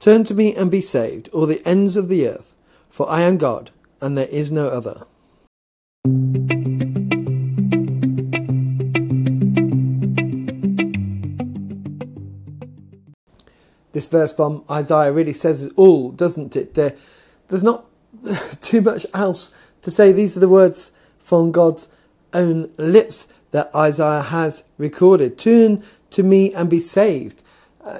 Turn to me and be saved, all the ends of the earth, for I am God, and there is no other. This verse from Isaiah really says it all, doesn't it? There, there's not too much else to say. These are the words from God's own lips that Isaiah has recorded. Turn to me and be saved.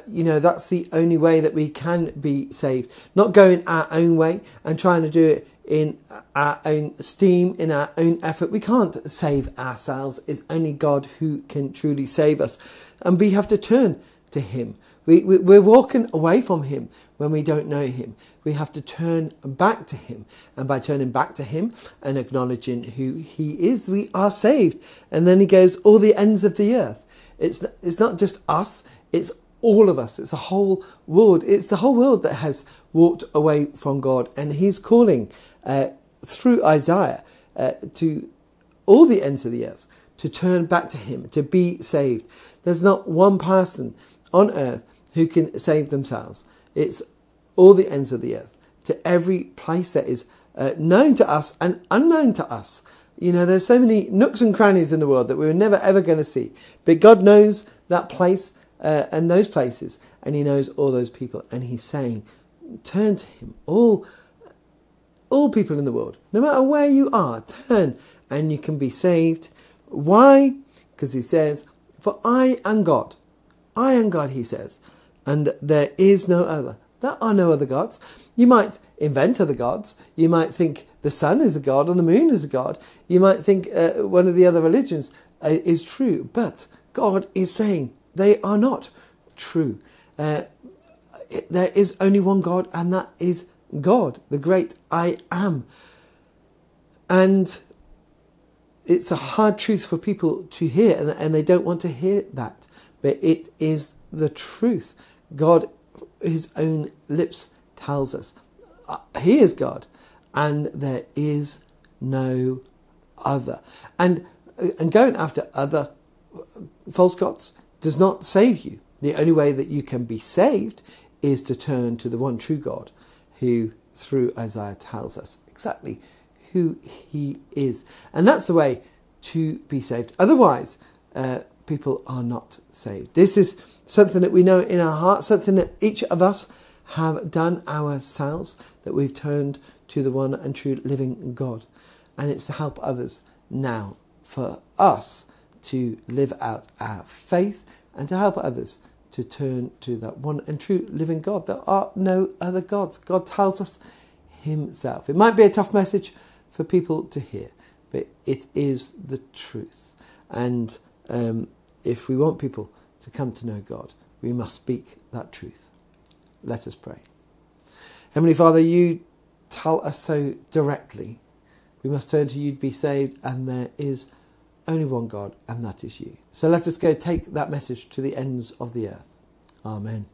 You know, that's the only way that we can be saved. Not going our own way and trying to do it in our own steam, in our own effort. We can't save ourselves. It's only God who can truly save us. And we have to turn to Him. We, we, we're walking away from Him when we don't know Him. We have to turn back to Him. And by turning back to Him and acknowledging who He is, we are saved. And then He goes, all the ends of the earth. It's, it's not just us, it's all of us. It's the whole world. It's the whole world that has walked away from God. And He's calling uh, through Isaiah uh, to all the ends of the earth to turn back to Him, to be saved. There's not one person on earth who can save themselves. It's all the ends of the earth, to every place that is uh, known to us and unknown to us. You know, there's so many nooks and crannies in the world that we are never ever going to see. But God knows that place uh, and those places, and He knows all those people, and He's saying, turn to Him. All, all people in the world, no matter where you are, turn, and you can be saved. Why? Because He says, "For I am God." I am God, he says, and there is no other. There are no other gods. You might invent other gods. You might think the sun is a god and the moon is a god. You might think uh, one of the other religions uh, is true. But God is saying they are not true. Uh, there is only one God, and that is God, the great I am. And it's a hard truth for people to hear, and, and they don't want to hear that but it is the truth. God, his own lips tells us, uh, he is God, and there is no other. And uh, and going after other uh, false gods does not save you. The only way that you can be saved is to turn to the one true God, who through Isaiah tells us exactly who he is, and that's the way to be saved. Otherwise, uh, people are not saved. This is something that we know in our heart, something that each of us have done ourselves, that we've turned to the one and true living God. And it's to help others now for us to live out our faith and to help others to turn to that one and true living God. There are no other gods. God tells us Himself. It might be a tough message for people to hear, but it is the truth. And um, if we want people to come to know God, we must speak that truth. Let us pray. Heavenly Father, you tell us so directly. We must turn to you to be saved, and there is only one God, and that is you. So let us go take that message to the ends of the earth. Amen.